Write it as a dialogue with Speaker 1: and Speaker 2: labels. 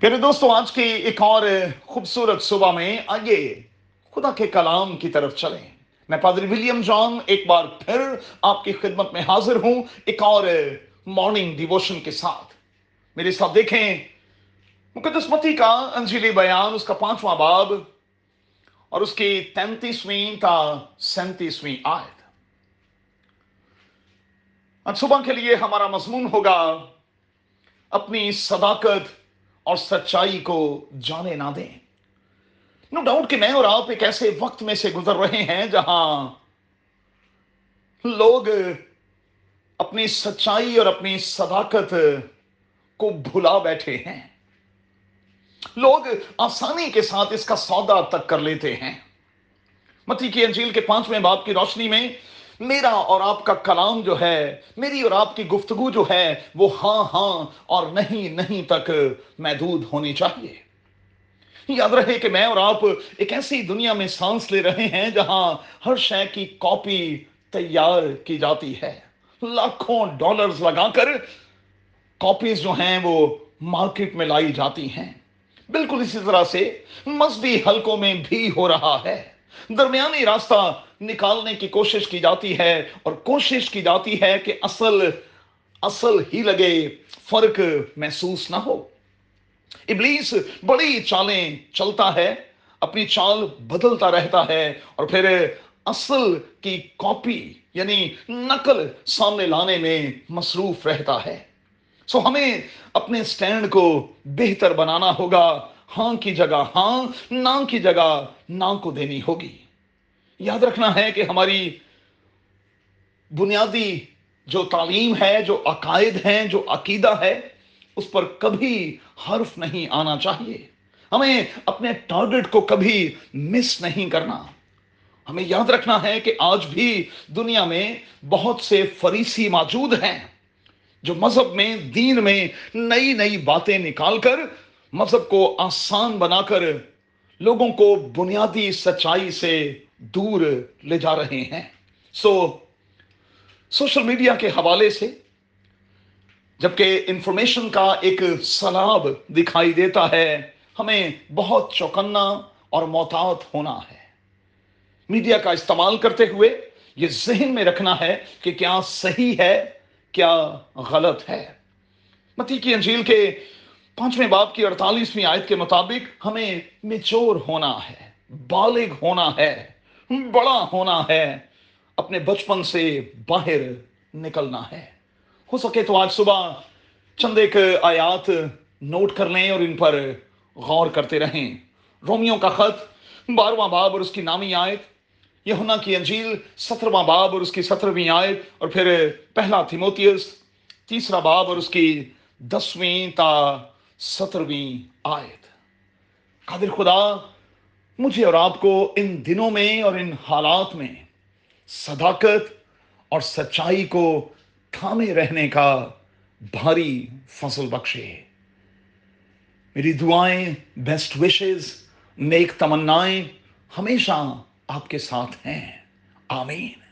Speaker 1: پھر دوستوں آج کی ایک اور خوبصورت صبح میں آئیے خدا کے کلام کی طرف چلیں۔ میں پادری ولیم جان ایک بار پھر آپ کی خدمت میں حاضر ہوں۔ ایک اور مارننگ ڈیووشن کے ساتھ۔ میرے ساتھ دیکھیں، مقدس متی کا انجیلی بیان، اس کا پانچواں باب اور اس کی تینتیسویں تا سینتیسویں آیت۔ آج صبح کے لیے ہمارا مضمون ہوگا، اپنی صداقت اور سچائی کو جانے نہ دیں۔ نو ڈاؤٹ کہ میں اور آپ ایک ایسے وقت میں سے گزر رہے ہیں جہاں لوگ اپنی سچائی اور اپنی صداقت کو بھلا بیٹھے ہیں۔ لوگ آسانی کے ساتھ اس کا سودا تک کر لیتے ہیں۔ متی کی انجیل کے پانچویں باپ کی روشنی میں میرا اور آپ کا کلام جو ہے، میری اور آپ کی گفتگو جو ہے، وہ ہاں ہاں اور نہیں نہیں تک محدود ہونی چاہیے۔ یاد رہے کہ میں اور آپ ایک ایسی دنیا میں سانس لے رہے ہیں جہاں ہر شے کی کاپی تیار کی جاتی ہے۔ لاکھوں ڈالرز لگا کر کاپیز جو ہیں وہ مارکیٹ میں لائی جاتی ہیں۔ بالکل اسی طرح سے مذہبی حلقوں میں بھی ہو رہا ہے۔ درمیانی راستہ نکالنے کی کوشش کی جاتی ہے اور کوشش کی جاتی ہے کہ اصل اصل ہی لگے، فرق محسوس نہ ہو۔ ابلیس بڑی چالیں چلتا ہے، اپنی چال بدلتا رہتا ہے اور پھر اصل کی کاپی یعنی نقل سامنے لانے میں مصروف رہتا ہے۔ سو ہمیں اپنے سٹینڈ کو بہتر بنانا ہوگا۔ ہاں کی جگہ ہاں نہ کی جگہ نہ کو دینی ہوگی۔ یاد رکھنا ہے کہ ہماری بنیادی جو تعلیم ہے، جو عقائد ہیں، جو عقیدہ ہے، اس پر کبھی حرف نہیں آنا چاہیے۔ ہمیں اپنے ٹارگٹ کو کبھی مس نہیں کرنا۔ ہمیں یاد رکھنا ہے کہ آج بھی دنیا میں بہت سے فریسی موجود ہیں جو مذہب میں، دین میں نئی نئی باتیں نکال کر مذہب کو آسان بنا کر لوگوں کو بنیادی سچائی سے دور لے جا رہے ہیں۔ سو سوشل میڈیا کے حوالے سے جبکہ انفارمیشن کا ایک سلاب دکھائی دیتا ہے، ہمیں بہت چوکنا اور محتاط ہونا ہے۔ میڈیا کا استعمال کرتے ہوئے یہ ذہن میں رکھنا ہے کہ کیا صحیح ہے، کیا غلط ہے۔ متی کی انجیل کے پانچویں باپ کی اڑتالیسویں آیت کے مطابق ہمیں میچور ہونا ہے، بالغ ہونا ہے۔ بڑا ہونا ہے، اپنے بچپن سے باہر نکلنا ہے۔ ہو سکے تو آج صبح چند ایک آیات نوٹ کر لیں اور ان پر غور کرتے رہیں۔ رومیوں کا خط بارہواں باب اور اس کی نامی آیت یہنا کی انجیل، سترواں باب اور اس کی سترویں آیت، اور پھر پہلا تھیموتیس تیسرا باب اور اس کی دسویں تا سترویں آیت۔ قادر خدا مجھے اور آپ کو ان دنوں میں اور ان حالات میں صداقت اور سچائی کو تھامے رہنے کا بھاری فصل بخشے۔ میری دعائیں بیسٹ وشز نیک تمنائیں ہمیشہ آپ کے ساتھ ہیں۔ آمین۔